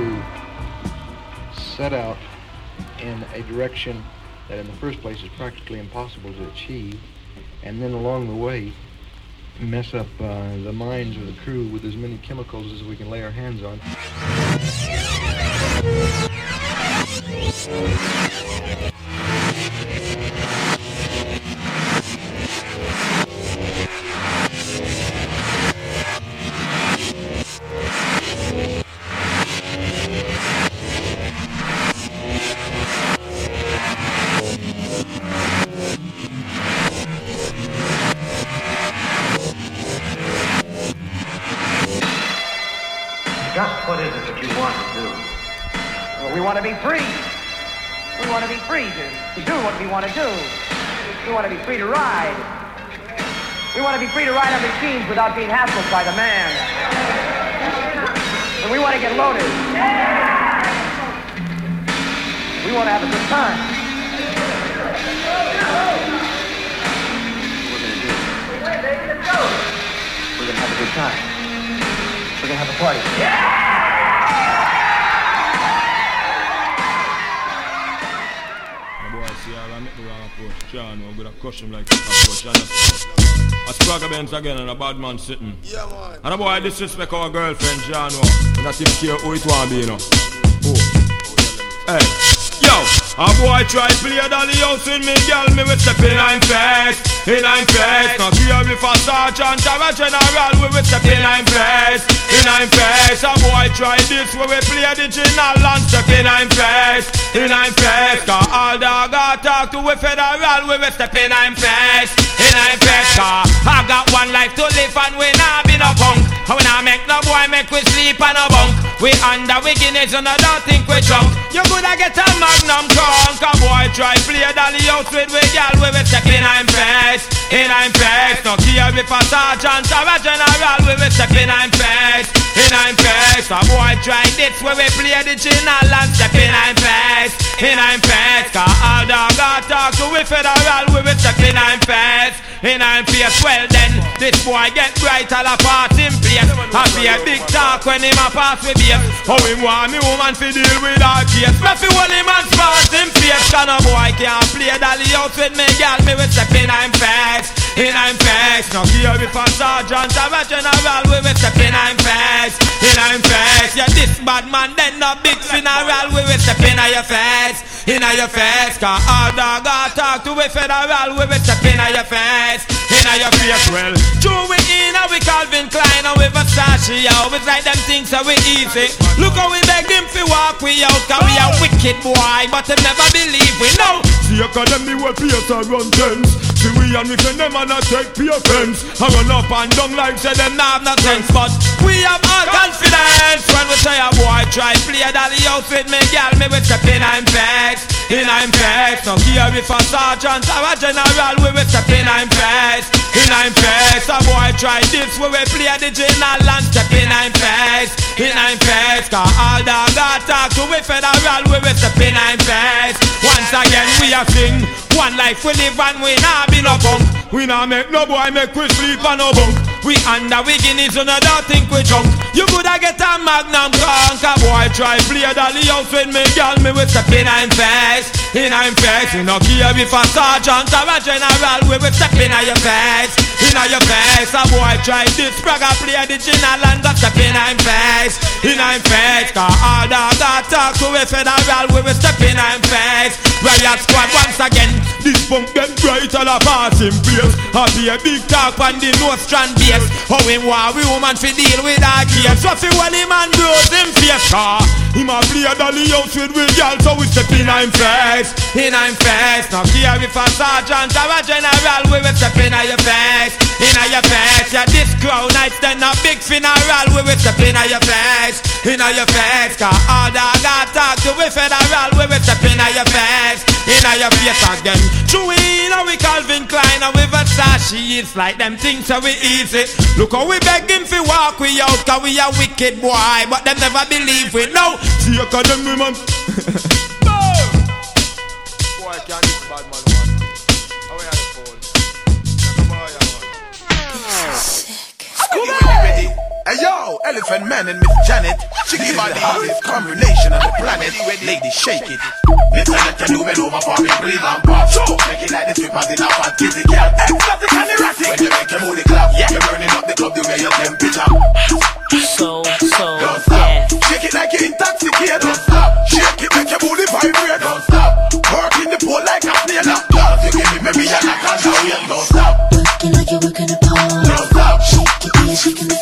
crew set out in a direction that in the first place is practically impossible to achieve, and then along the way mess up uh, the minds of the crew with as many chemicals as we can lay our hands on. Free to ride. We want to be free to ride our machines without being hassled by the man. And we want to get loaded. We want to have a good time. We're going to do. We're going to have a good time. We're going to have a party. My John, we're gonna crush him like a. Understand? A Spragga Benz again and a bad man sitting. Yeah, man. And a boy disrespect our girlfriend, John. And not even care who it want be, you know. Who? Hey. Yo, a boy try play dolly house with me, girl, me we step in I'm face, in I'm face. Now care me for sergeant or a general, we we step in I'm face, in I'm face. A boy try this, we we play the general and step in I'm face, in I'm face. Talk to we federal, we we step in I'm face, in I'm face. Cause I got one life to live and we not be no punk. And we not make no boy make we sleep on a bunk. We under we Guinness and I don't think we drunk. You coulda get a magnum trunk. A boy try play dolly out with we girl we we step in I'm face, in I'm face. No care if a sergeant or a general we we step in I'm face, in I'm face. A boy try this we we play the general and step in I'm face, in I'm face. Cause all dog I talk to we federal we we step in I'm face, in I'm face. Well then this boy get bright all a part in place. I be a big talk when him a pass with beer. How him want me woman fi deal with our case. Me fi hold him and spot him face. Cause no boy can't play dolly out with me girl. Me we step in I'm face, in I'm face. No care if a sergeant or a general. We we step in I'm face, in I'm face. Yeah this bad man then no big funeral. We we step in your face, in your face. Cause all dog I talk to we federal. We we step in your face, in your face. Well, true we in and we Calvin Klein and we Versace. Always like them things so we easy. Look how we beg him fi walk we out. Cause we a wicked boy, but them never believe we know. See academy will pay us a run tens See we and we can them a take pay offense I run up and down like say them Them have no sense, but we have all confidence when we say a boy try play dolly out with me, girl. Me we step in I'm face, in I'm face. No care if a sergeant or a general, we we step in I'm face, in I'm face. A boy try this, we we play the general and step in I'm face, in I'm face. Cause all dog got talk to we federal, we we step in I'm face. Once again we a sing, one life we live and we not be no punk. We not make no boy make we sleep on no bunk. We under we Guinness and I don't think we drunk. You coulda get a magnum. A boy try play dolly house with me, girl. Me we step in I'm face, in I'm face. We no care if a sergeant or a general. We we step in your face, in your face. A boy try this Spragga play the general and go step in I'm face, in I'm face. Cause all dog got talk to we federal. We we step in I'm face. Riot squad once again. This punk get bright all a pass in place. Be a big talk on the no strand base. How him want we woman fi deal with our case So fi when him and blows him face Car Him a play a dolly house with we girl So we step in I'm face. In I'm face. No care if a sergeant or a general We will step in your face. In your face. Yeah this crowd nights then a big funeral We will step in your face. In your face. Cause all dog got talk to we federal We will step in your face In your face again. True in we Calvin Klein and we Versace It's like them things so we easy. Look how we beg him fi walk we out Cause we a wicked boy But them never believe we know. See academy man Boy, can't this bad Hey yo, Elephant Man and Miss Janet. She give her the hottest combination on the planet. Lady, shake it. Miss Janet, can you bend over for me, please and pop? So, make it like the strippers in a fat kitty cat. Exotic and erratic. When you make your booty clap, yeah, you're burning up the club the way your temperature. So, so, Don't stop. yeah. Shake it like you're intoxicated. Don't stop. Shake it, make your booty vibrate. Don't stop. Work in the pole like a snail. Girls, you give me maybe I can wait. Don't stop. Working like you're working a pole. Don't stop. Shake it, yeah, shaking the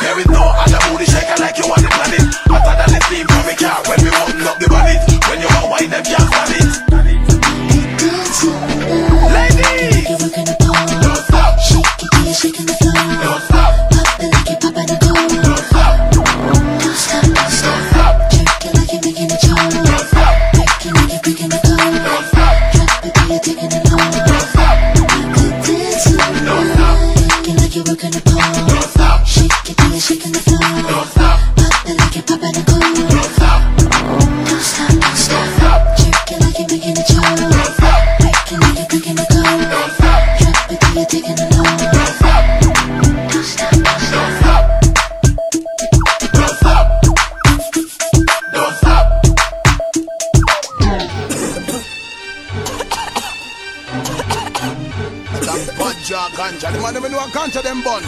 there is no other booty shaker like you them a ganja them bun.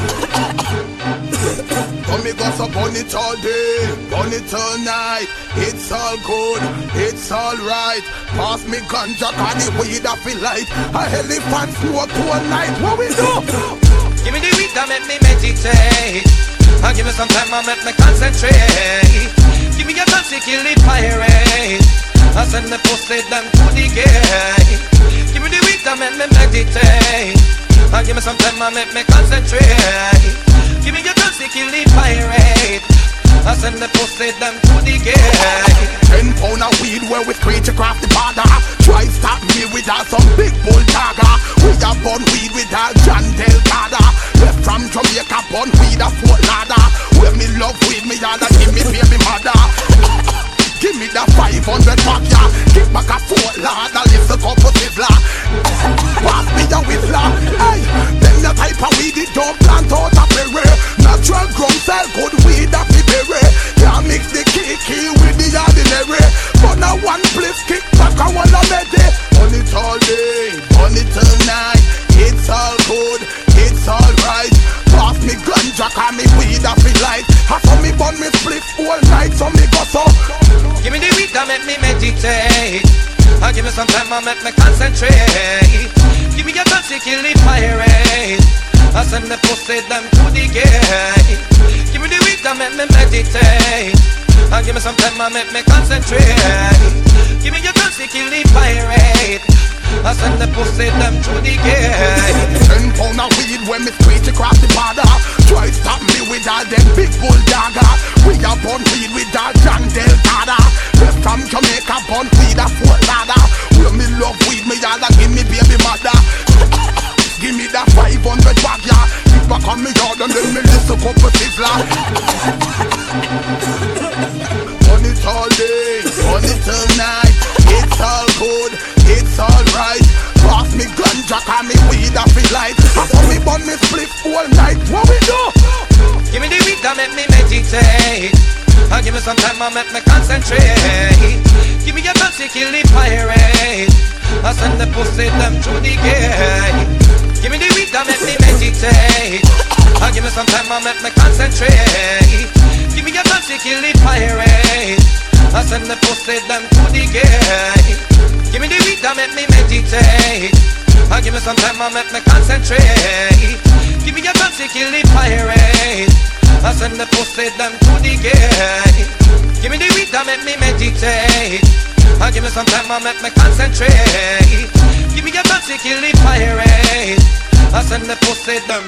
Come me so burn it all day, burn it all night. It's all good, it's all right. Pass me ganja, cause the weed I feel like a elephant smoke all night. What we do? Give me the weed that make me meditate. And give me some time and make me concentrate. Give me your chance to kill the pirate. I send the pussy down to the gate. Give me the weed that make me meditate. And give me some time and make me concentrate. Give me your chance to kill the pirate. I send the pussy down to the gate. Ten pound of weed where we screech across the border. Try stop me with that some big bull dagger. We have bun weed with that John Delgado. Left from Jamaica, bun weed a Fort Ladder. Where me love weed, me yada give me baby mother. Give me that 500 mark, yeah. Give back a four, lad, a the cup of tivla. Pass me a whistler, hey. Them the type of weed it don't plant out a berry. Natural grown sell good weed that be berry. Can't mix the kiki with the ordinary. But now one place, kick back a one of it. On it all day, on it all night. It's all good, it's all right. Pass me ganja, call me weed, I feel like. I saw me burn me split all night, so me go so. Give me the weed that make me meditate. I give me some time, I make me concentrate. Give me your gun to kill the pirates I uh, send the pussy them to the gate. Give me the weed that make me meditate. And give me some time, I make me concentrate. Give me your touch, to kill the pirate. I send the pussy them to the gate. Ten pound of weed when me squeeze across the border. Try stop me with all them big bulldogger. We a bun weed with all John Del Delgado. Left from Jamaica, bun weed a Fort Ladder. Where me love weed, me all give me baby mother. Give me that 500 bag, yeah If I come me yard and then me listen couple sizzler On it all day, on it all night It's all good, it's alright Pass me ganja, call me weed, I feel like I saw me burn me split all night, what we do? Give me the weed that make me meditate. And give me some time, I make me concentrate. Give me your touch, to kill the pirate. I send the pussy them to the gate. Give me the weed that make me meditate. And give me some time, I make me concentrate. Give me your touch, to kill the pirate. I send the pussy them to the gate. Give me the weed that make me meditate. And give me some time, I make me concentrate. Give me your chance to kill the pirate. I send the pussy them to the gate. Give me the weed that make me meditate. And give me some time, I make me concentrate. Give me your chance to kill the pirate. I send the pussy them.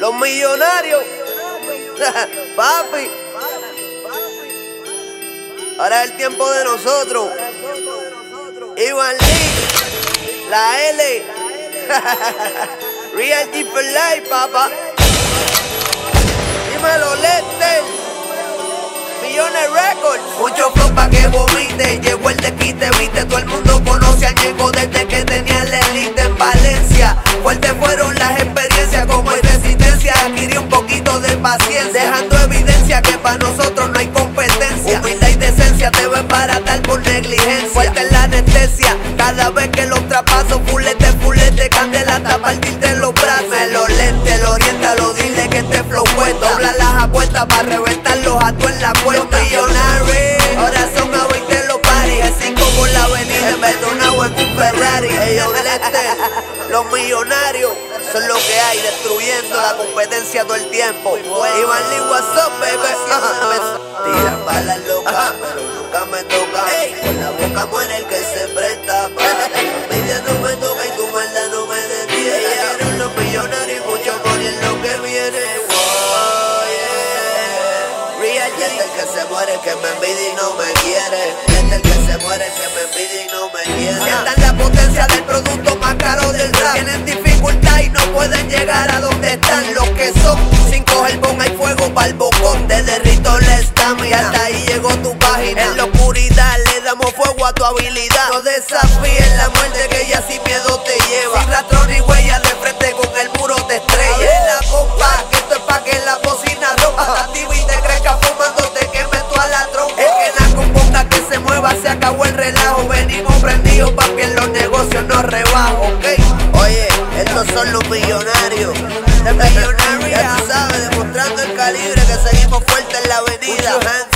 Los millonarios. Papi. Ahora es el tiempo de nosotros. Ivan Lee. La L. Real G for Life, papá. Dímelo, Lester. Millones Records. Mucho flow pa' que vomite. Llegó el desquite, viste. Todo el mundo conoce a Ñengo desde que tenía la elite en Valencia. Fuertes fueron las experiencias, paciencia. Dejando evidencia que para nosotros no hay competencia. Humildad y decencia te ven baratar por negligencia. Fuerte en la anestesia. Cada vez que los traspaso, fulete, fulete, candela hasta partirte los brazos. Me lo lente, lo orienta, lo dile que este flow puesto. Dobla las apuestas para reventarlos a tú en la puerta. Los millonarios, ahora son a 20 los paris. 5 por la avenida, en vez de una web un Ferrari. Ellos los millonarios. Son lo que hay, destruyendo la competencia todo el tiempo. Iván Lee, what's up, baby? Tiran balas locas, pero nunca me toca. Con la boca muere el que se presta. pa' Mi envidia no me toca y tu maldad no me detiene. Quieren los millonarios y mucho money en lo que viene. Y este el que se muere, que me envidia y no me quiere. Este el que se muere, que me envidia y no me quiere. Sientan la potencia del producto Tienen dificultad y no pueden llegar a donde están los que son. Sin coger bon hay fuego pa'l bocón. Te derrito la estamina y hasta ahí llegó tu página. En la oscuridad le damos fuego a tu habilidad. No desafíes la muerte que ya sin miedo te lleva. Sin rastro ni huella de frente con el muro te estrella. La bomba, son los millonarios. De millonarios, ya tú sabes, demostrando el calibre que seguimos fuertes en la avenida.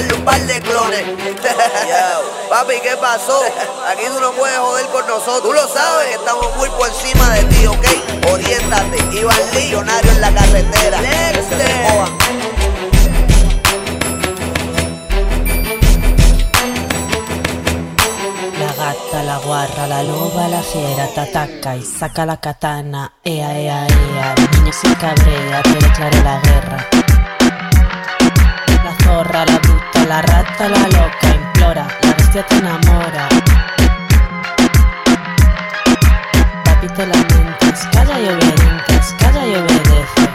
Un par de clones. Papi, ¿qué pasó? Aquí tú no puedes joder con nosotros. Tú lo sabes que estamos muy por encima de ti, ¿ok? Oriéntate, Iván Lee, millonario en la carretera. Que. La gata, la guarra, la loba, la fiera te ataca y saca la katana. Ea, ea, ea. El niño se cabrea, declaré la guerra. La zorra, la bruta, la rata, la loca implora. La bestia te enamora. te lamentas. Calla y obedientes, calla y obedece.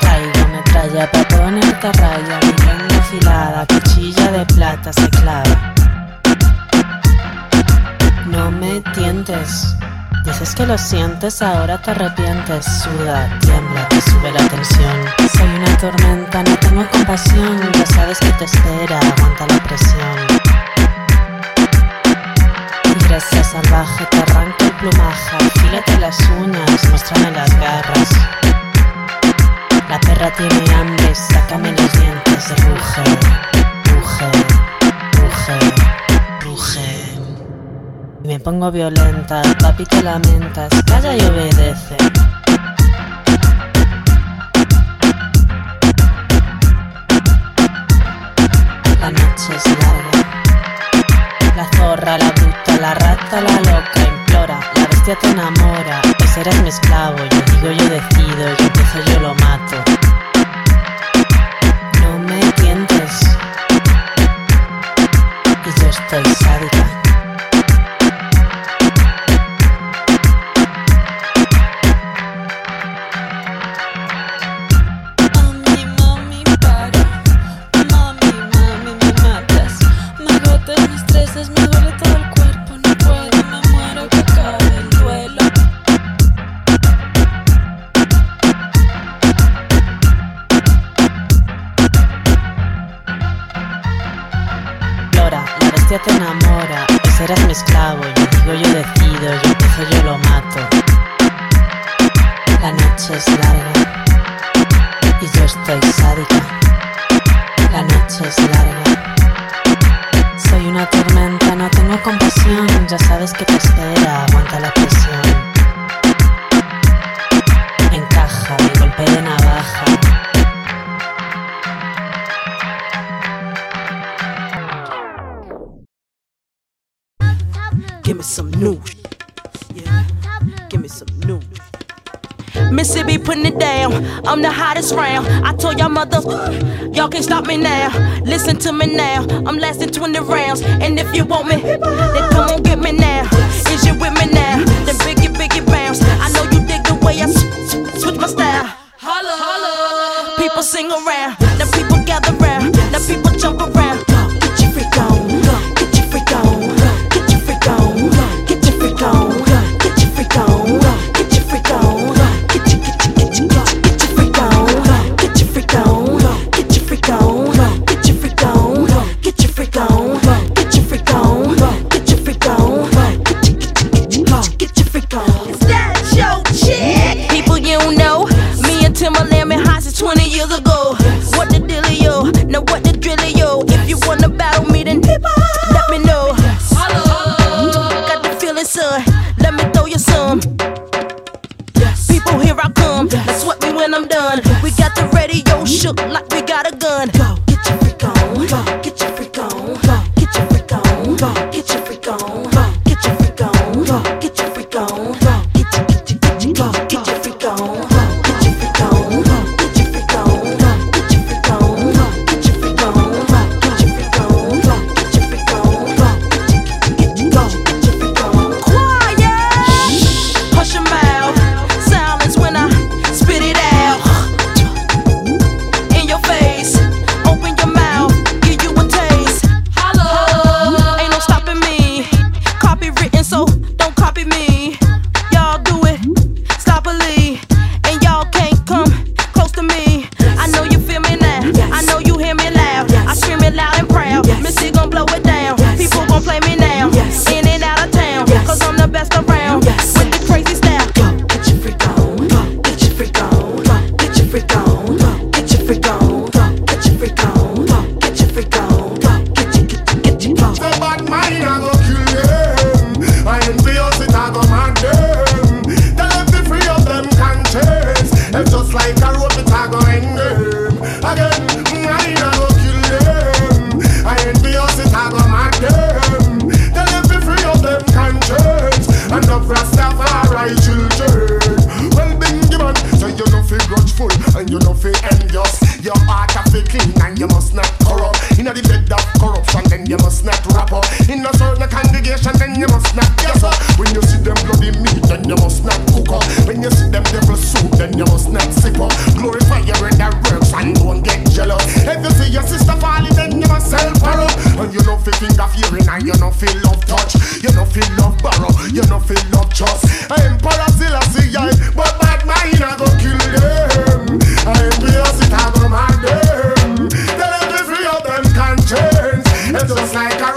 Traigo metralla para ponerte raya. Mi lengua afilada, cuchilla de plata se clava. No me tientes. Dices que lo sientes, ahora te arrepientes. Suda, tiembla, te sube la tensión. Soy una tormenta, no tengo compasión. Ya sabes que te espera, aguanta la presión. Tigresa salvaje, te arranca el plumaje. Fílate las uñas, muéstrame las garras. La perra tiene hambre, sácame los dientes. Ruge, ruge, ruge, ruge. Me pongo violenta, papi te lamentas, calla y obedece. La noche es larga. La zorra, la bruta, la rata, la loca implora. La bestia te enamora. Ese eres mi esclavo. Yo digo, yo decido. Yo empiezo, yo lo mato. No me tientes. Y yo estoy sádica. Bestia te enamora. Ese eres mi esclavo. Yo digo, yo decido. Yo empiezo, yo lo mato. La noche es larga y yo estoy sádica. La noche es larga. Soy una tormenta, no tengo compasión. Ya sabes que te aguanta la presión. Encaja mi golpe de navaja. Yeah. Give me some new. Mississippi putting it down. I'm the hottest round. I told y'all mother, y'all can't stop me now. Listen to me now. I'm lasting 20 rounds. And if you want me, then come on get me now. Is you with me now? Then biggie, biggie bounce. I know you dig the way I sw- sw- switch my style.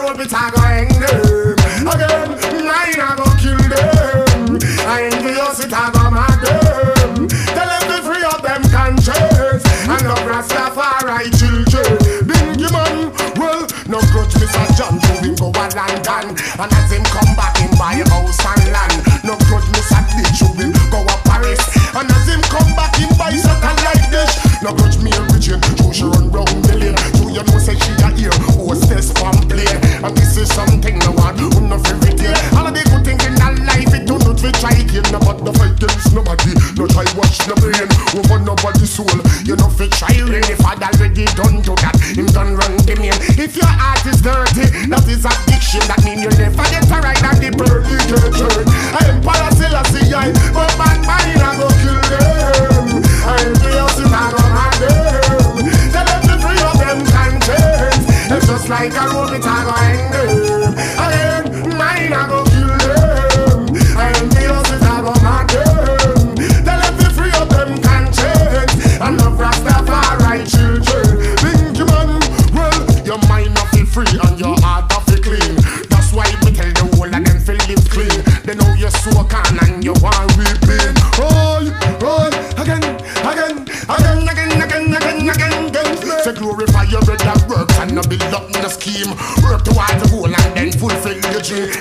road, but I go hang them. Again, mine I go kill them. I envious it, I go mad them. Tell them to free of them conscience and the Rastafari children. Bingy man, well, no grudge, me, Mr. John, to him go a London, and as him come back, him buy house and land. No grudge, me, Mr. Ditch, to him go a Paris, and as him come back, him buy something like this. No grudge, me and Richard. And this is something no one who no feel retain. All of the good things in that life it do not fit try no but no fight against nobody. No try wash no brain over nobody's soul. You know fit try rain if I already done to that. Him done wrong the man. If your heart is dirty, that is addiction. That mean you never get a right at the pearly church. I am Paracelsi, I but bad mind I go kill them. I am chaos in I go mad them. Tell them to free of them conscience. It's just like a rope it I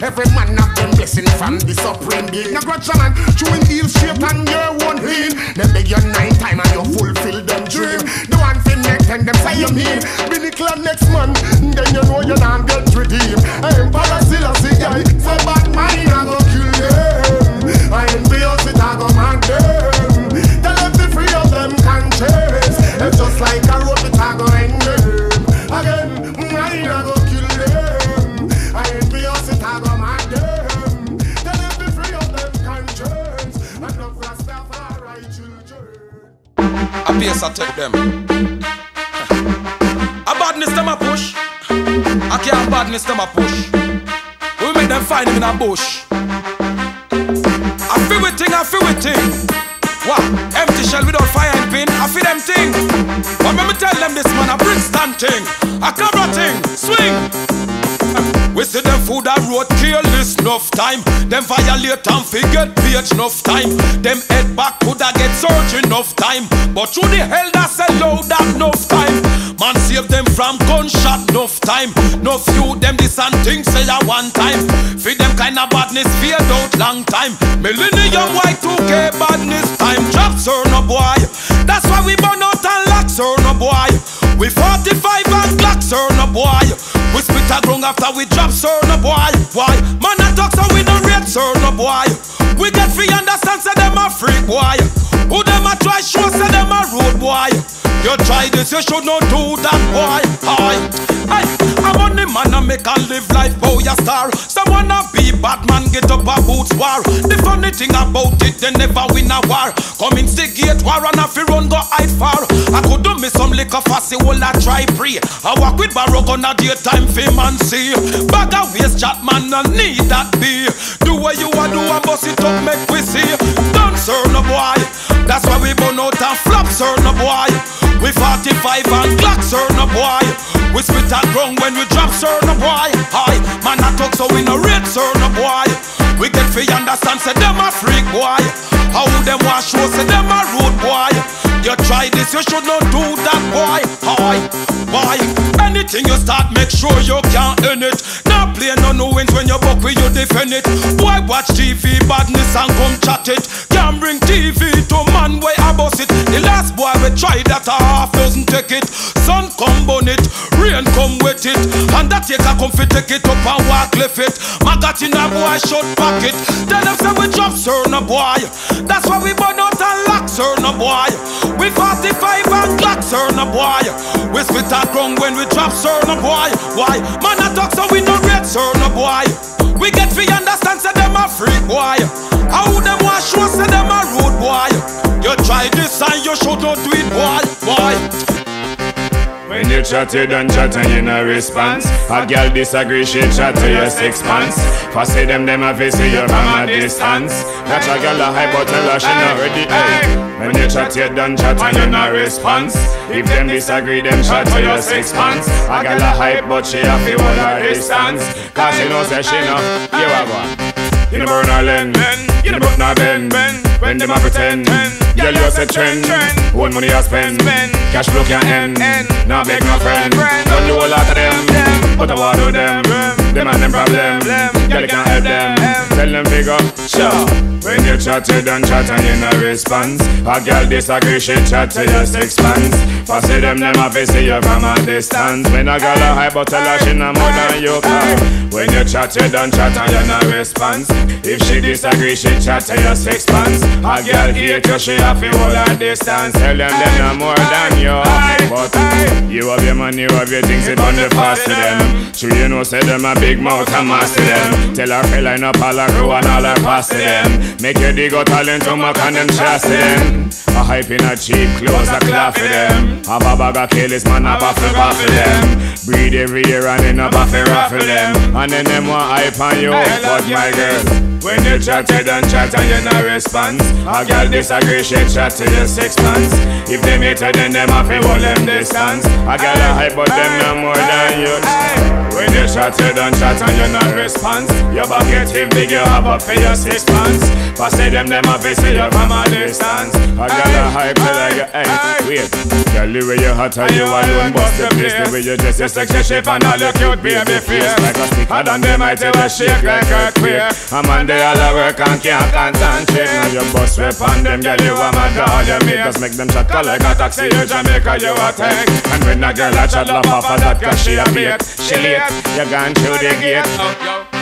Every man have them blessing from the supreme being. Now grudge man, chewing heel straight and your one lean. Then beg you nine time and you fulfill them dream. The one thing next and them say you mean. Billy Clan next man, then you know you not get redeemed. Am Paracelsi, I say bad mind bush. I feel with thing, I feel with thing. What? Empty shell without fire and pin. I feel them thing. But let me tell them this man a Brixton thing, a Cabra thing. Swing. We see them food a road kill this enough time. Them violate and forget page enough time. Them head back coulda get search enough time. But through the hell that's a load that enough time. Save them from gunshot enough time. No few them this and things say a one time. Feed them kind of badness fade out long time. Millennium Y2K badness time. Drop sir no boy. That's why we burn out and lock sir no boy. We 45 and Glock sir no boy. We spit a ground after we drop sir no boy. Why? Man a talk so we don't rate sir no boy. We get free understand say them a freak boy. Who them a try show say You try this, you should not do that, hi. I'm on man and make a live life, oh, boy, a star. Someone a be Batman, get up a boots war. The funny thing about it, they never win a war. Come instigate war and a you run, go hide far. I could do me some liquor fussy, will I try pre. I walk with Barrow on a daytime, fame and see. Bag a waste chat, man, no need that be. Do what you want, do and bust it up, make we see. Don't serve no boy. That's why we burn out and flop, sir, no boy. We 45 and Glock, sir, no boy. Spit and ground when we drop, sir, no boy. Hi, man, I talk so we no rate, sir, no boy. We get free understand, say them a freak, boy. How them wash show, say them a rude, boy. You try this, you should not do that, boy. Hi, boy. Anything you start, make sure you can't earn it. Now play no no wins when you buck with you defend it. Boy, watch TV, badness and come chat it. Can't bring TV to man where I boss it. The last boy we tried that a half doesn't take it. Sun come burn it, rain come wet it. Undertaker come fit take it up and walk left it. Magat in a boy short pocket. Tell them say we drop sir no boy. That's why we burn out and lock sir no boy. We 45 and Glock sir no boy. We spit a ground when we drop sir no boy. Why? Man a talk so we no rate sir no boy. We get free understand say them a freak boy. How them wash show say them a and you should not do it boy. Boy. When you chat, you don't chat and you no response. A girl disagree, she chat to your six pants. For say them, them a face you from a distance. That a girl a hype, but tell her she not ready. Hey. When you chat, you don't chat and you no response. If them disagree, them chat to your six pants. A girl a hype, but she a feel hold her distance. Cause she know say she know, you a one. You no burn her lens, you no put no bend. when them a pretend. Girl, you a trend. One money I spend. Cash flow can't end. Now make no friend. Don't do a lot of them, but I want to them. Them and them problem. Girl, you can't help them. Tell them figure. Sure. When you chat, you don't chat and you no response. A girl disagree, she chat to your six pants. Pass them, them a see you from a distance. When a girl a high, but tell her she no more than you can. When you chat, you don't chat and you no response. If she disagree, she chat to your six pants. A girl hate you, she have to hold her distance. Tell them them no more than you. But you have your money, you have your things, it on the fast to them. True, you know, say them a big mouth and master them. Tell her feel line up all crew and all past to them. Make you dig out talent to mock and them trust them. A hype in a cheap clothes, a clap for them. Have a bag of careless man, a baffle baffle them. Breed every year and in a baffle raffle them. And then them want hype on you, but my girl. When you chat, you don't chat and you no response. A girl disagree, she chat to you six months. If they meet her, then them have to hold them distance. A girl a hype, but them no more than you. When you chat, you don't chat and you no response. Your bucket if big, you have up for your six months. Pass them, them have to see you from a distance. A girl a hype, tell her, you, hey, wait. Girl, the way you hot and you alone bust the place. The way you dress, your sexy shape and all your cute baby face. Like a stick, and them might tell a shake like a earthquake. I'm on the all a work and can't concentrate. Now you bust rep on them, girl, you a my dog. You make us make them chat like a taxi. You Jamaica, you a take. And when a girl a chat, love off of that, cause she a bait. She late, you gone through the gate.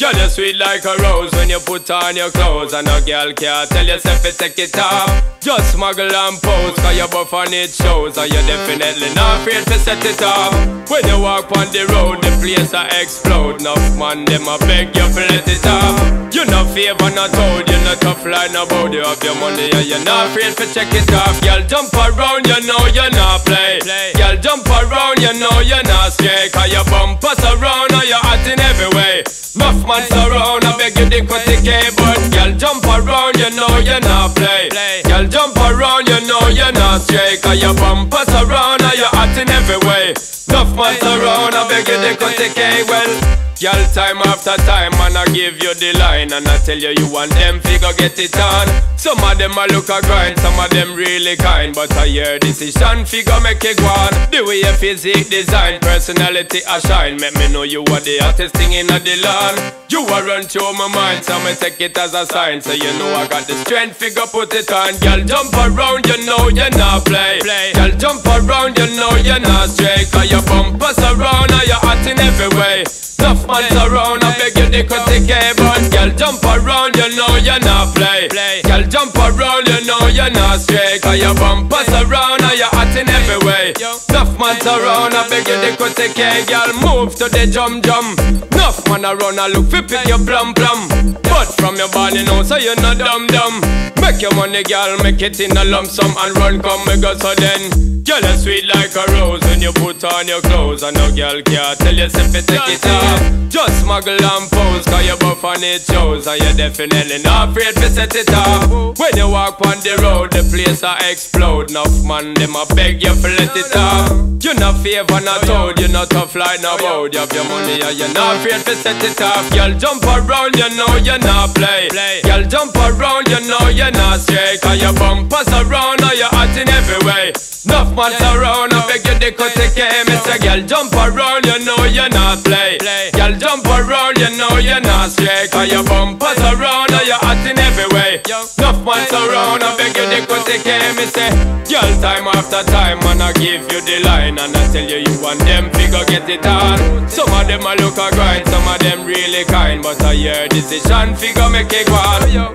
Girl, you sweet like a rose when you put on your clothes. And a girl can't tell yourself to take it off. Just smuggle and pose Cause you buff on it shows. And you definitely not afraid to set it off. When you walk on the road, the place a explode. Enough man, them a beg you to let it off. You no favor, not told You're not tough line about You. Have your money and you're not afraid to check it off. Girl, jump around, you know you're not play. Girl, jump around, you know you're not stray. Cause your bumpers around and you're hot in every way Enough man surround, I beg you the critique But girl jump around, you know you not play. Girl jump around, you know you not stray Cause your bumpers around, and you're hot in every way. Enough man surround, I beg you the critique Girl, time after time, man, I give you the line And I tell you, you want them figure get it on. Some of them a look a grind, some of them really kind But I hear decision figure make it go on. The way your physique design, personality a shine Make me know you are the hottest thing in the land. You are run through my mind, so me take it as a sign So you know I got the strength figure put it on. Girl, jump around, you know you're not play. Girl, jump around, you know you're not stray Cause your bumpers around, and you're hot in every way Tough man around, I beg you the critique But girl jump around, you know you're not play. Girl jump around, you know you're not stray. Cause your bumpers around and you're hot in every way. Enough man around, I beg you the critique Girl move to the jump jump Enough man around, I look fi pick your plum plum But from your body now, so you're not dumb dumb Make your money, girl, make it in a lump sum And run, come, me go so then. Girl, you're sweet like a rose when you put on your clothes. And no girl can't tell you if you take it off. Just smuggle and pose, cause you buff on it shows And you definitely not afraid to set it off. When you walk on the road, the place a explode. Enough man, them a beg you to let it off. You're not favor, not told, you not tough like no bold You have your money and you're not afraid to set it off. Girl, jump around, you know you're not play. Girl, jump around, you know you not stray Cause your bumpers around, and you're hot in every way Enough man around, I beg you to cut the game It's a girl, jump around, you know you not play. Girl, jump around, you know you're not stray. Cause your bumpers around and you're hot in every way. Enough man around, I beg you to cut the game Me say, girl, time after time Man, I give you the line And I tell you, you want them figure get it on Some of them a look a grind Some of them really kind. But I hear decision figure make it go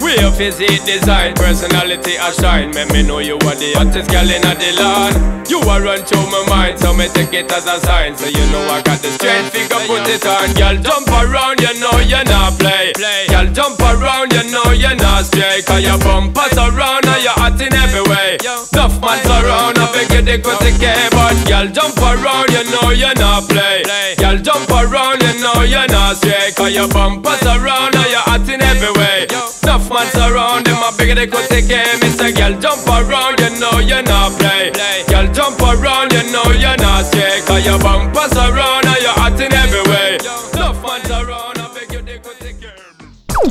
We your physique design Personality a shine. Make me know you are the hottest girl in the land You are run through my mind So me take it as a sign. So you know I got the straight figure put it on. Girl, jump around, you know you're not play. Girl, jump around, you know you're not stray. Cause your bumpers around and you're hot in every way. Enough man around, I beg you to cut the But girl, jump around, you know you're not play. Girl, jump around, you know you're not stray. Cause your bumpers around and you're hot in every way Enough man around, them. I beg you to cut the Me. Say, girl, jump around, you know you're not play. Girl, jump around, you know you're not stray Cause your bumpers around and you're hot in every way. Enough man around, I beg you to cut the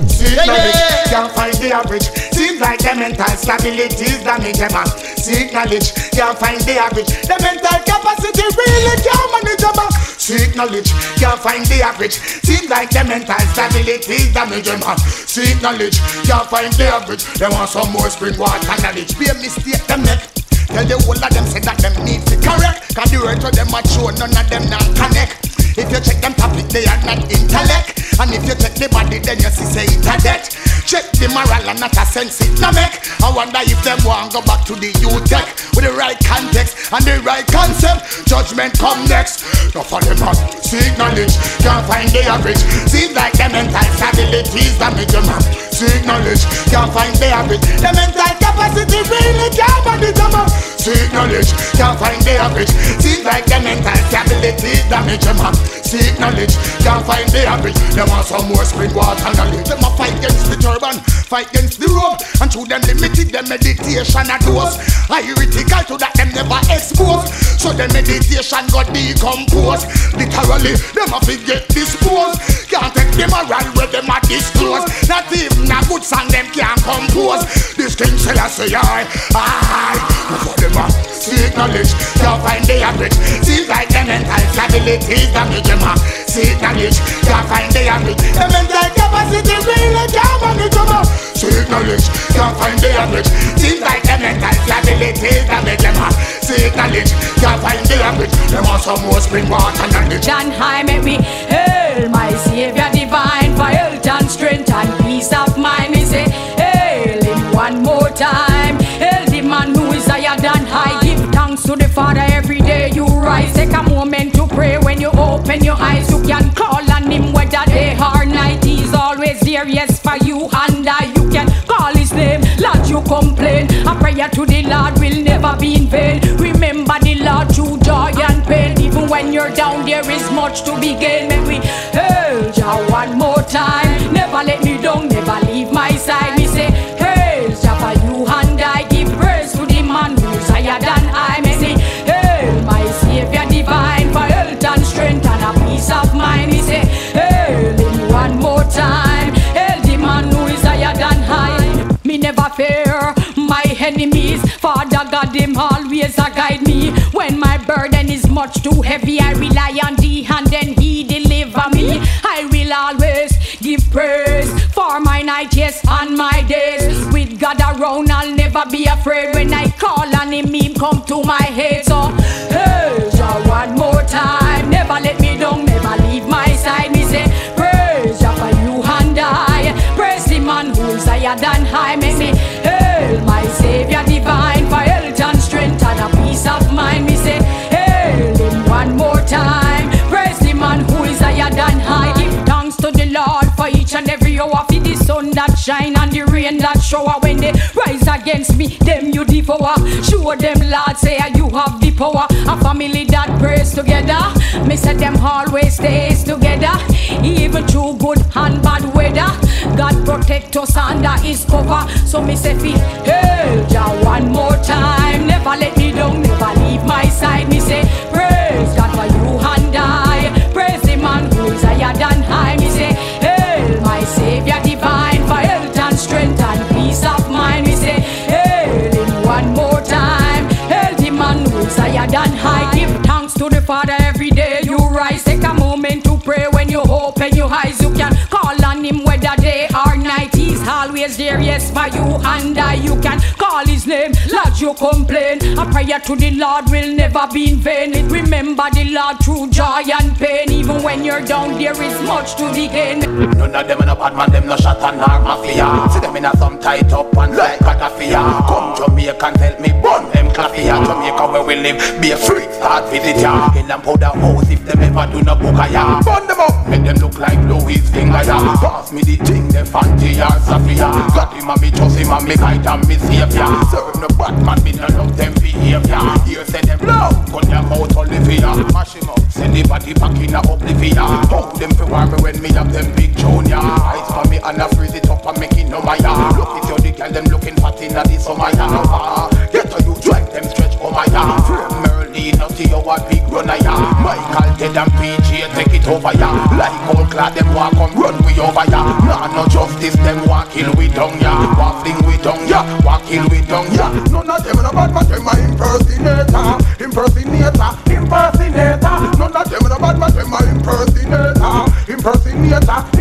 See yeah, yeah. can't find the average. Like the mental stability is damage them man. Seek knowledge, can't find the average. The mental capacity really can't manage them. Seek knowledge, can't find the average. Seems like the mental stability is damage them man. Seek knowledge, can't find the average. They want some more spring water knowledge. Be a mistake them neck. Tell the whole of them say that them need to correct. Cause the word to them are show none of them not connect. If you check them topic, they are not intellect. And if you check the body, then you see say it a debt. Check the moral and not a sense it no make. I wonder if them want go back to the youth tech with the right context and the right concept. Judgment come next. No for them man, seek knowledge, can't find the average. Seems like the mental stability is damage a man. Seek knowledge, can't find the average. The mental capacity really can't manage man. Seek knowledge, can't find the average. Seems like the mental stability damage a man. Seek knowledge, can't find the average. They want some more spring water knowledge. Them a fight against the turban, fight against the rope, and through them limited them meditation a dose. I critical to that them never expose. So the meditation got decompose. Literally, them a forget disposed. Can't take the moral where them a disclose. Not even a good song them can't compose. This thing say I say I, I. For them a seek knowledge, can't find the average. Seems like the mental stability damage a seek knowledge, can't find the average. The mental capacity really can't manage a seek knowledge, can't find the average. Seems like the mental stability damage a seek knowledge, can't find the average. Them some more spring water knowledge. John High make me hail my Savior divine for health and strength and peace of mind. To the Father every day you rise. Take a moment to pray when you open your eyes. You can call on him whether day or night. He's always there, yes, for you and I. You can call his name, Lord, you complain. A prayer to the Lord will never be in vain. Remember the Lord through joy and pain. Even when you're down, there is much to be gained. Make we hail Jah one more time. Never let me down, never of. Me say, hail him one more time. Hail the man who is higher than I. Me never fear my enemies. Father God, them always a guide me. When my burden is much too heavy, I rely on thee and then he deliver me. I will always give praise for my night, yes, and my days. With God around, I'll never be afraid. When I call on him, him come to my head. So, higher than high. Make me hail my Savior divine for health and strength and a peace of mind. Me say, hail him one more time. Praise the man who is higher than high. Give thanks to the Lord for each and every hour. For the sun that shine and the rain that shower. When they rise against me, them you devour. Show them, Lord, say ah, you have the power. A family that prays together. Me say them always stays together. Even through good and bad weather. God protect us under his cover. So me say, fi, hail Jah one more time. Never let me down, never leave my side. Me say, always there, yes, for you and I. You can call you complain. A prayer to the Lord will never be in vain. It remember the Lord through joy and pain. Even when you're down, there is much to the gain. None of them in a bad man, them no shot and nor mafia. See them in a some tight up and like Gaddafi. Come Jamaica and help me burn them claffia. Jamaica where we live, be a freak, start visit ya. Hill and powder house if them ever do no book ya. Burn them up, make them look like Louis finger ya. Pass me the thing, the fancy or Sophia. Got him and me trust him and me guide and me savior. Serve no bad man, me no love them behavior. Here say them loud, gun them out Olivia. Mash him up, send the body back in a oblivion. Hold them for warm when me have them big junior. Eyes for me and I freeze it up and make it no maya. Look at you, the girl them looking fat in the summer. Get to you, drive them stretch oh my ya. Frame Merlin, you a big runner ya. Michael, Ted and PJ take it over ya. Like old clad, them walk come run we over ya. Nah, no justice, them walk kill we down ya. Walk fling we down ya. Walk kill we down ya. None of bad man, them a impersonator, impersonator, impersonator. None of them a bad man, them a impersonator, impersonator.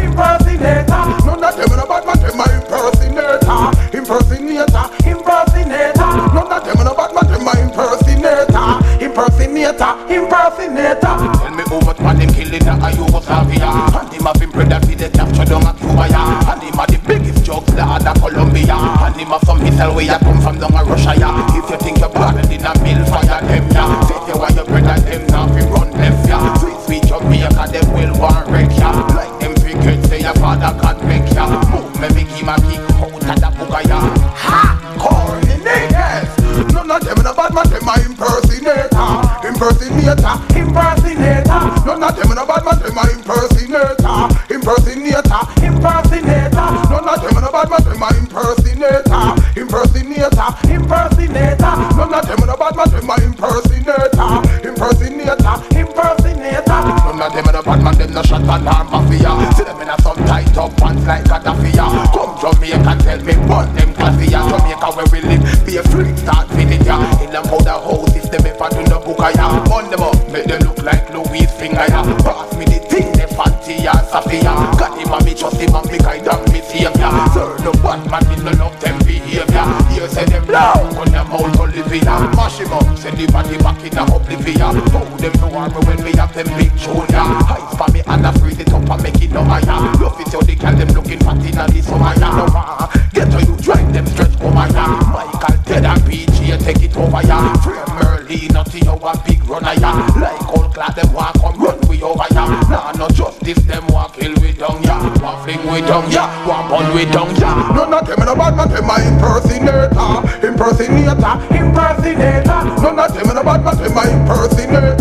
Impersonator, impersonator. None of them in a bad man, them a impersonator,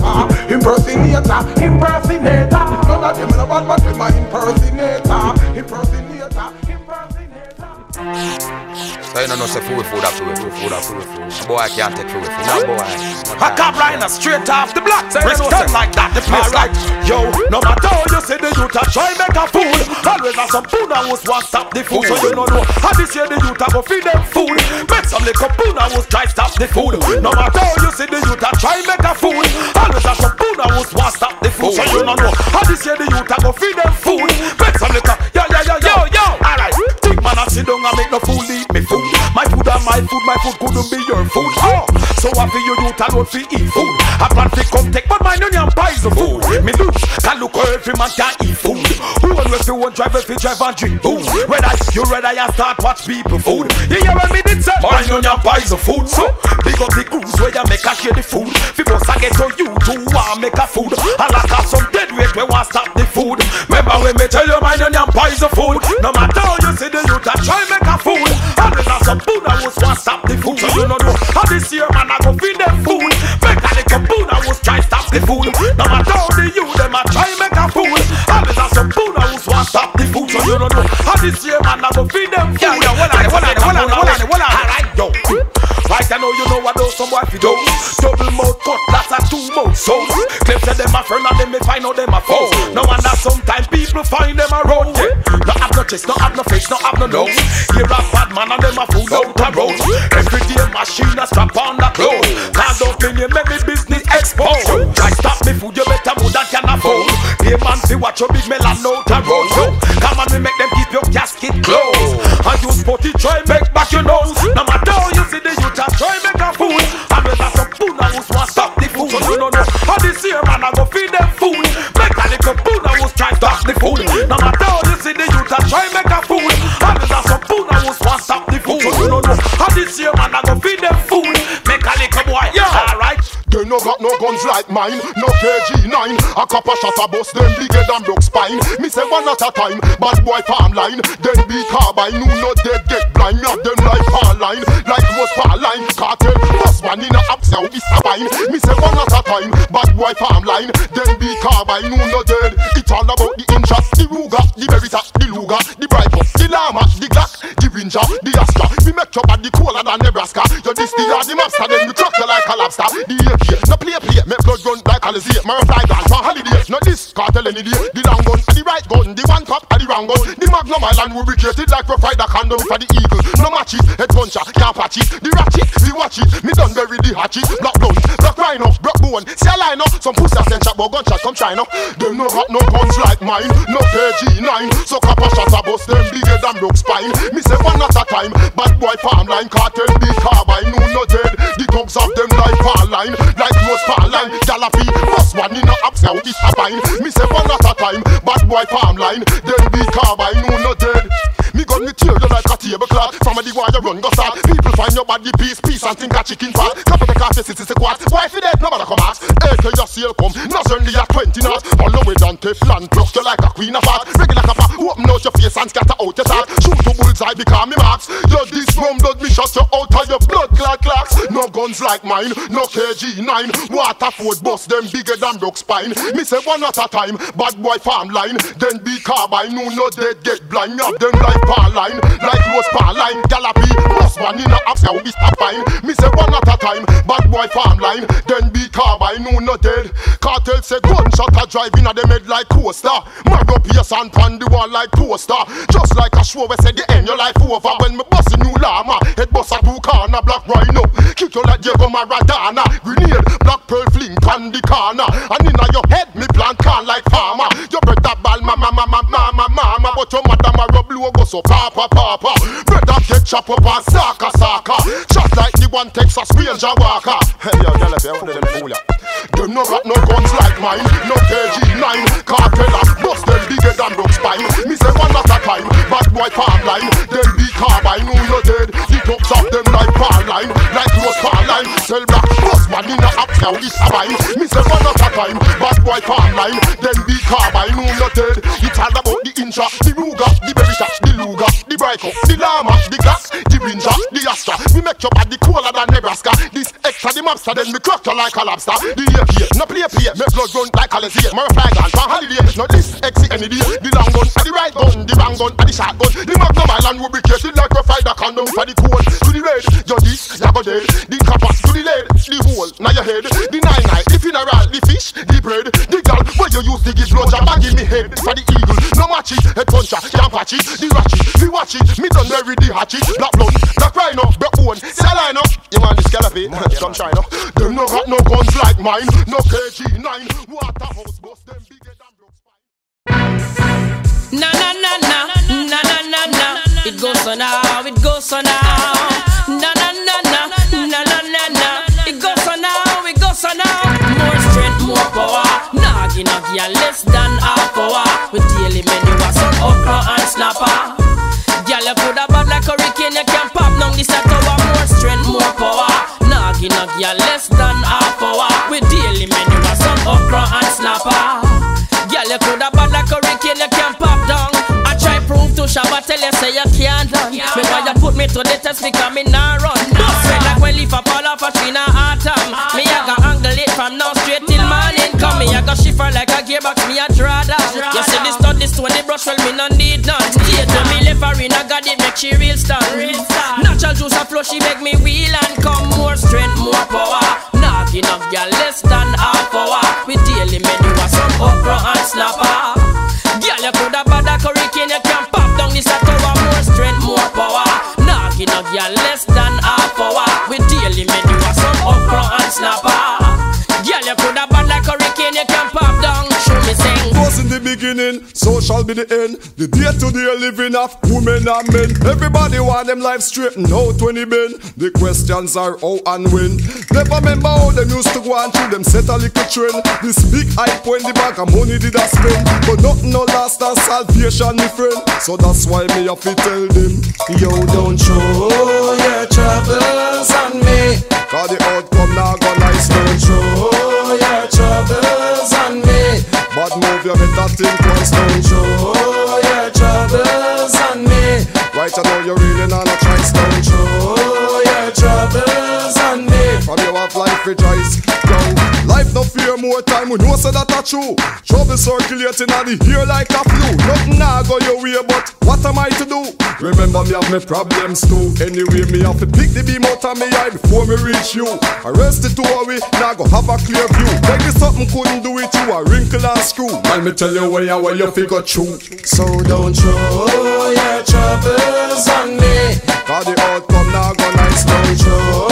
impersonator, impersonator. None of them in a bad man, them So you don't know say food food we food food after we food. A boy can't take food food. No boy. A cop liner straight off the block. Respect. like that, the place like Yo, no matter how you say the youth a try make a fool. Always have some poon who's want stop the food So you don't know how this year the youth a go feed them food Make some little poon who's try stop the food No matter how you say the youth a try make a fool. Always have some poon who's want stop the food So you don't know how this year the youth a go feed them food Make some little, yo, yo, yo, yo, yo Alright, big man a sit down and make no fool food My food my food, couldn't be your food. Oh, so I feel you youth alone fi eat food I plan fi come take but my onion pies the food. Me lose, can look how every man can eat food. Who on always fi want drive if he drive and drink food. Whether you ready I start watch people food. You hear when me did say My onion pies the food. So, big up the cruise where you make a share the food. Fi boss I get to you to want make a food. I like have some dead weight we want stop the food. Remember when me tell you my onion pies the food? No matter how you see the youth I try make a food Always have some food I was want stop the food So you know know how this year man I go feed them food Make a little food I was try stop the food No matter how the youth them I try make a food Always have some food I was want stop the food So you know know how this year man I go feed them food Yeah, yeah, well on well on well on well on well on. Alright, yo. Right, I know you know what those some boy fi do. Double mouth cut, that's a two mouth so Claim say them a friend and them me find out them a foe. Oh. No wonder sometimes people find them around yeah. No have no chest, no have no face, no have no nose. Here a bad man and them a fool out a road Every day machine a strap on the clothes. Oh. Cause don't mean you make me business expose oh. Try stop me food, you better more than can afford. Pay man fi watch your big melon out a road Yo, come on we make them keep your casket closed. And you spotty try make back your nose. No no guns like mine, no KG9 A copper shot a bust them bigger than broke spine. Me say one at a time, bad boy farm line. Then be carbine, who no dead get blind? Me have them like par line, like rose par line. Cartel, boss one in a so it's a vine Me say one at a time, bad boy farm line. Then be carbine, who no dead It's all about the interest, the Ruger, the Beretta, the Luger The Briper, the Llama, the Glock, the Ranger, the Astra. We make your body colder than Nebraska. You're this the yard, the then you crack you like a lobster. The AK, no play play, make blood run like like Alizé, my fly gun for holiday. Not this cartel any day. The long gun, the right gun, the one and the gun. The Magnum Island lubricated like Rough Rider condom for the eagle. No matches, head puncher, can't patch it. The ratchet, we watch it. Me done bury the hatchet. Black blunt, black rhino, black bone. See a line up. Some pussy send shot, but gunshot come now. Them no got no guns like mine, no KG9. So copper shot a bust them bigger than broke spine. Me say one at a time. Bad boy farmline, cartel big carbine. No no dead. The thugs of them like far line, like close far line. Gallopy, bust one in a up south is a pine. Me say one at a time. Bad boy farmline, then big carbine. No no dead. Gun tear you like a tablecloth. From a the wire run go start People find your body piece piece and think a chicken fat Couple the car this is a quad Why if you dead nobody come ask AK your seal come Not only at 20 knots. All the way down Teflon Pluck you like a queen of heart Regular copper Open out your face and scatter out your heart Shoot to bullseye become me marks Yo this rum blood me shut you out of your blood clot clocks. No guns like mine No KG9 Waterford bust them bigger than broke spine. Me say one at a time Bad boy farm line. Then be carbine No no dead get blind. Have them like par line, like rose par line, gallopy. Most one in a house, how we stop fine. Me say one at a time, bad boy farm line, then be carbine, no no dead. Cartel say gunshot a driving at them head like coaster. Mag up your sand pan the wall like toaster. Just like a show we say the end your life over when me bust a new llama. Head bust a two corner black rhino. Kick you like Diego Maradona. Grenade, black pearl fling pan the corner. And inna your head me plant can like farmer. Your brother ball mama mama mama mama, but your mother ma rub logo so papa papa. Brother get chop up and saka saka. Shot like the one Texas Ranger walker. Hey yo, girl, if you want them fool ya. No got no guns like mine. No KG9 Cartel bust them bigger than broke spine. Me say one at a time Bad boy farm line. Them be carbine who you dead? The thugs of them like bar line. Like close bar line. Sell black bust man in a up now this a mine. Me say one at a time Bad boy farm line. Them be carbine who you dead? It's all about the intra The Ruger, the Beretta, the Luger, the Brico, the Llama, the Gas, the Ranger, the Astra. We make your body cooler than Nebraska. This extra the mobster, then we you like a lobster. The AK, no play play, make blood run like Alizé. My fly gun for holiday, no this exit any day. The long gun, the right gun, the wrong gun, and the shotgun. The Magnum Island will be lubricated like a fighter condom for the cold. To the red, you this, you go dead. The copper, to the lead, the hole, now your head. The nine nine, the funeral, the fish, the bread, the gal, where you use the give blood job and give me head for the eagle. No match it, head puncher, can't patch it. The ratchet, me watch it, me done bury the hatchet. Black blood, black rhino, black bone, say line up. You man, the scallopy, some China. Them no got no guns like mine, no KG9. Waterhouse bust them bigger than broke Na na na na na na na na. It goes on now, it goes on now. Na na na na na na na na. It goes on now, it goes on now. More strength, more power. Nagi nagi a less than half hour. With daily menu a some okra and snapper. Girl, you coulda bad like hurricane, you can pop down this at tower. More strength, more power. Nagi nagi a less than half hour. We daily menu a some okra and snapper. Girl, you coulda bad like a hurricane, you can pop to Shabba, tell you say you can't run. Me why you put me to the test because me nah run. Bust red like when leaf a fall off a tree na autumn. Me I go angle it from now straight till morning come. Me I go shiver like a gearbox, me a draw down. You see this stud, this one, the brush, well me no need none. Straight to me left her in a god, it make she real strong. Natural juice a flow, she make me wheel and come more strength, more power. Knock enough, girl, less than half hour. We daily a some okra and snapper. Knock enough, girl, less than half hour. We daily menu a some okra and snapper. Beginning, so shall be the end. The day to day living of women and men. Everybody want them life straightened out when it been. The questions are how and when. Never remember how them used to go and through them set a little trend. This big hype when the bag of money did a spend. But nothing no last than salvation, my friend. So that's why me have to tell them, yo, don't show your troubles life rejoice, go Life no fear more time, we know say that a true. Trouble circulating on the ear like a flu. Nothing nah go your way, but what am I to do? Remember me have me problems too. Anyway, me have to pick the beam out of me eye before me reach you. Arrest it to away, now go have a clear view. Maybe something couldn't do it, you a wrinkle and screw. Let me tell you where you where you figure true. So don't throw your troubles on me. Cause the outcome now go nice. Don't throw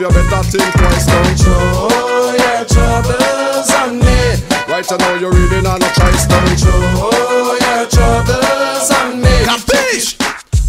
Move, you better think twice. Don't throw your troubles on me. Right now you're reading on a choice. Don't throw your troubles on me. Capiche?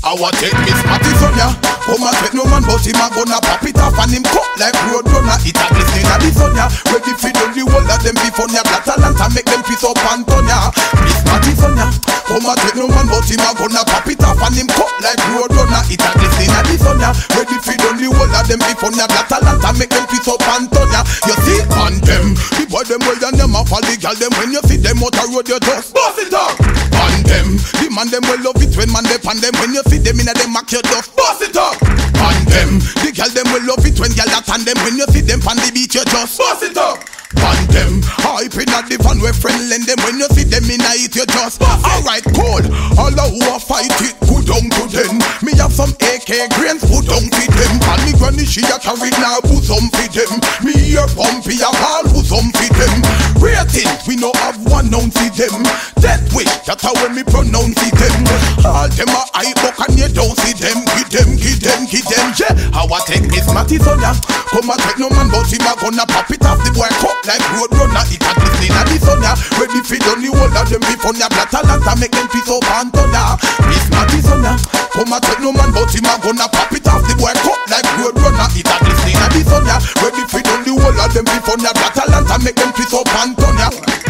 I want take Miss Matty from ya Come and take no man but him a gonna pop it off And him cut like road runner It a glistening a the sun ya Ready done the whole of them before ya Black talent and make them piece up and turn ya Miss Matty from ya Come and take no man but him a gonna pop it off And him cut like road runner. It a glistening a the sun ya Ready fi done the whole of them before ya Black talent and make them piece up and turn ya You see on them The boy them well and them a fall The girl them when you see them out a road you just Bust it up. On them The man them well love it when man they pan them. When you see them inna them mac you just bust it up. On them The girl them will love it when girl that on them. When you see them on the beach you just bust it up On them. Hype inna the van where friend lend them When you see them inna it you just Alright cool All the who a fight it put down to them. Me have some AK grains put down to them. And me granny she a carry now put some for them. Me hear bumpy a ball put some for them Ratings we no have one ounce for them. Death wish that's how when me pronounce it them. All them a hype buck and you don't see them. Give them, give them, give them. Yeah, how I take Miss Matty son ya Come and take no man but him a gonna pop it off The boy cut like road runner. It a glistening a the sun ya Ready fi done the whole of them before ya Black talent and make them piece up and ya Miss Matty son ya Come and take no man but him a gonna pop it off The boy cut like road of them before ya Black talent and make them piece up and turn ya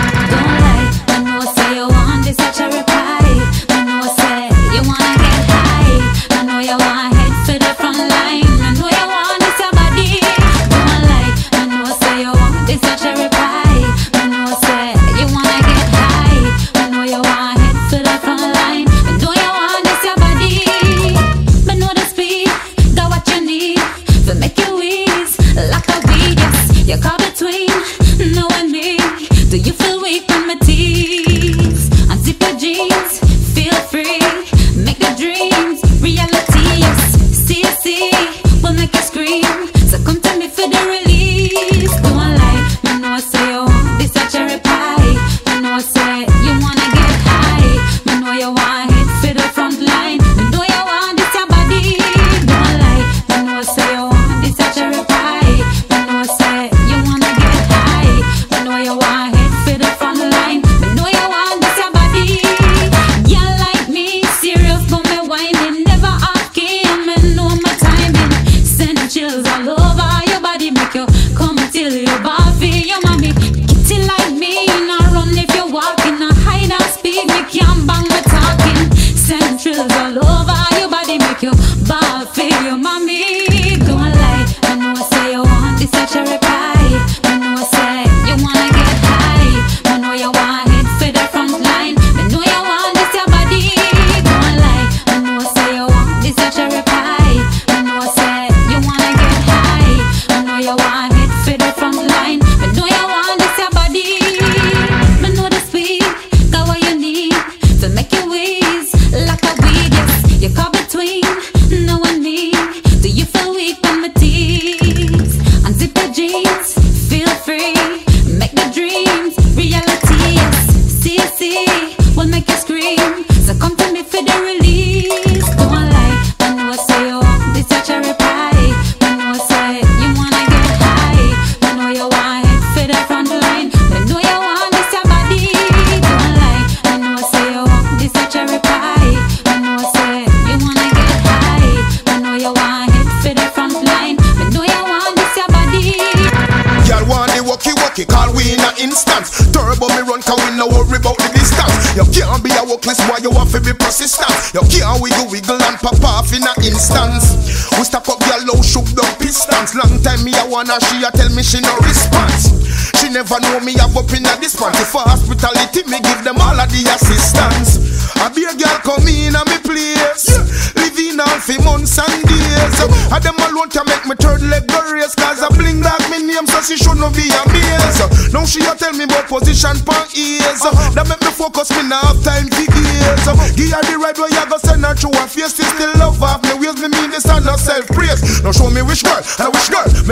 I wanna, she a tell me she no response. She never know me have up in a dispense. For hospitality, me give them all of the assistance. I be a girl come in a me place. Living on for months and days. And them alone can make me third leg go race. Cause I bling back me name so she should not be amazed. Now she a tell me about position pan ears. That make me focus, me now have time for years. Give her the right way, you go send her through her face. She still love her, me ways, me mean this and not self-praise. Now show me which girl, girl,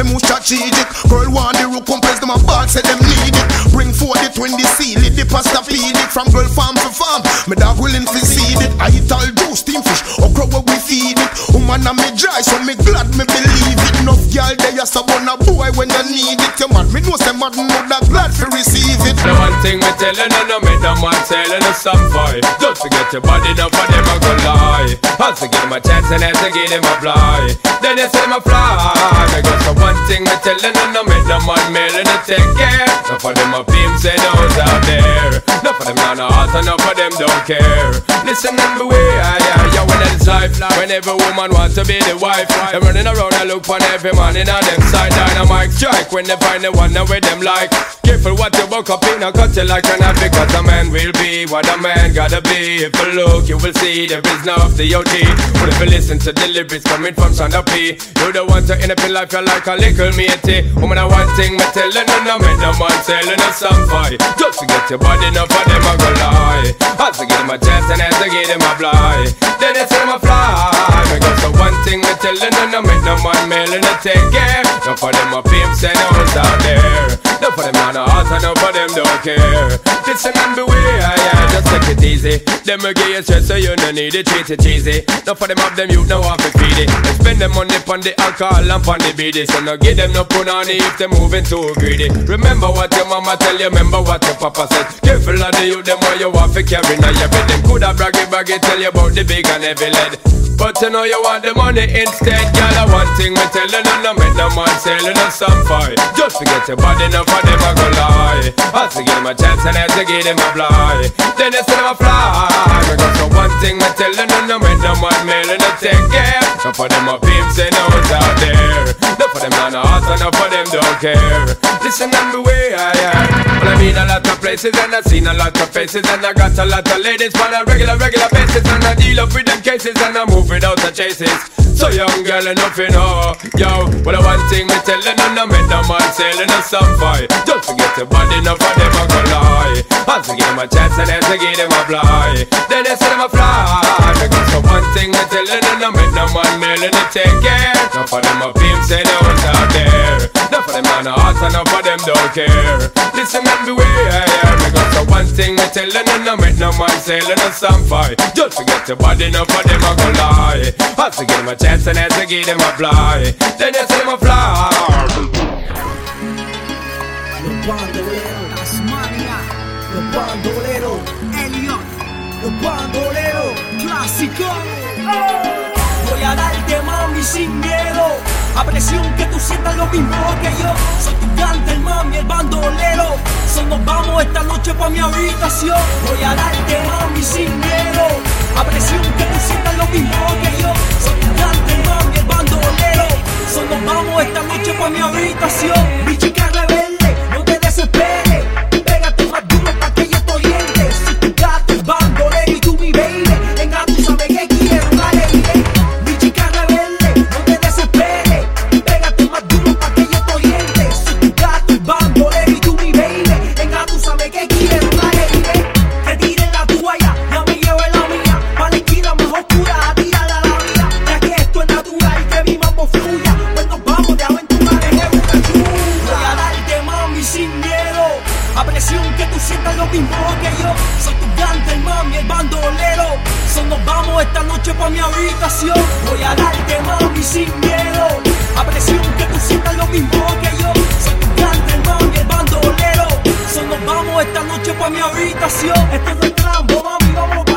me move strategic. Girl want the complex, them a bad, say them need it. Bring forth it when they seal it, the pasta feed it. From girl farm to farm, me dog willing to seed it. I eat all juice, steam fish, okra where we feed it. Woman and me dry, so me glad me believe it. Enough girl there, you so a boy when you need it. You man, me know say man know that glad to receive it. One thing me telling you, no me no man telling you some fight. Don't forget your body, no for them a go lie. I'll him a chance and I'll give him a fly. Then you say my fly. Me go so one thing me telling you, no me no man mailing to take care. No for them a pimps and those out there. No for them not no heart no for them don't care. Listen and beware, life. When every woman wants to be the wife, they running around and look for every man in on them side. Dynamite strike when they find the one that with them like. Careful what you buck up in, a cut you like an because a man will be what a man gotta be. If you look, you will see there is no OT. But if you listen to the lyrics coming from Sanda P, you don't want to end up in life, you're like a little matey. Woman, I one thing, me telling you, no make no man telling you some fight. Just to get your body, enough for them, I go lie. As to get him a and as to get him a. Then they him a fly. Go so one thing, me telling you, no make no man mailing to take care. No for them a pimps and hoes out there. No for them on a heart and no for them don't care. Listen and beware, yeah, just take it easy. Them will give you stress so you no need it, treat it easy. No for them have them you no have to feed it. They spend them money on the alcohol and on the beady. So no give them no punani if they moving too greedy. Remember what your mama tell you, remember what your papa said. Careful of the youth, them what you want to carry now. You bet them coulda braggy braggy tell you about the big and heavy lead. But you know you want the money instead, girl. I one thing me tell you, no make no man selling no some fight. Just forget your body, no for them I go lie. I to give him a chance and I to give him a fly. Then they say them a fly. Because so one thing me tell you, no make no man mailing no take care. No for them a pimps and no out there. No for them on the heart no for them don't care. Listen and beware, yeah. Well, I mean a lot of places and I seen a lot of faces and I got a lot of ladies on a regular, regular basis and I deal up with them cases and I move without the chases. So young girl enough you know, yo. Well, the one thing me telling you, no make no man selling a some fight. Don't forget your body, no for them a go lie. Once I give them a chance and then to give them a fly. Then they say them a fly. Because the one thing me telling you, no make no man mailing to take care. No for them a pimps and out out there. No for them on the heart and no for them don't care. Listen and beware, yeah. Because the one thing me telling you, no make no man selling a some fight. Just forget your body, no for them a go lie. Once I give them a chance and then to give them a fly. Then they say them a fly. Los bandoleros, Tasmania, los bandoleros, Elliot, los bandoleros, clásico. Voy a darte mami sin miedo, a presión que tú sientas lo mismo que yo. Soy tu cante, el mami, el bandolero. So nos vamos esta noche pa' mi habitación. Voy a darte mami sin miedo, a presión que tú sientas lo mismo que yo. Soy tu cante, el mami, el bandolero. So nos vamos esta noche pa' mi habitación. Mi chica rebelde, no te desesperes. Pégate más duro presión que tú sientas lo mismo que yo. Soy tu el mami, el bandolero. So nos vamos esta noche pa' mi habitación. Voy a darte mami sin miedo. A presión que tú sientas lo mismo que yo. Soy tu el mami, el bandolero. So nos vamos esta noche pa' mi habitación. Esto es trampo, mami, vamos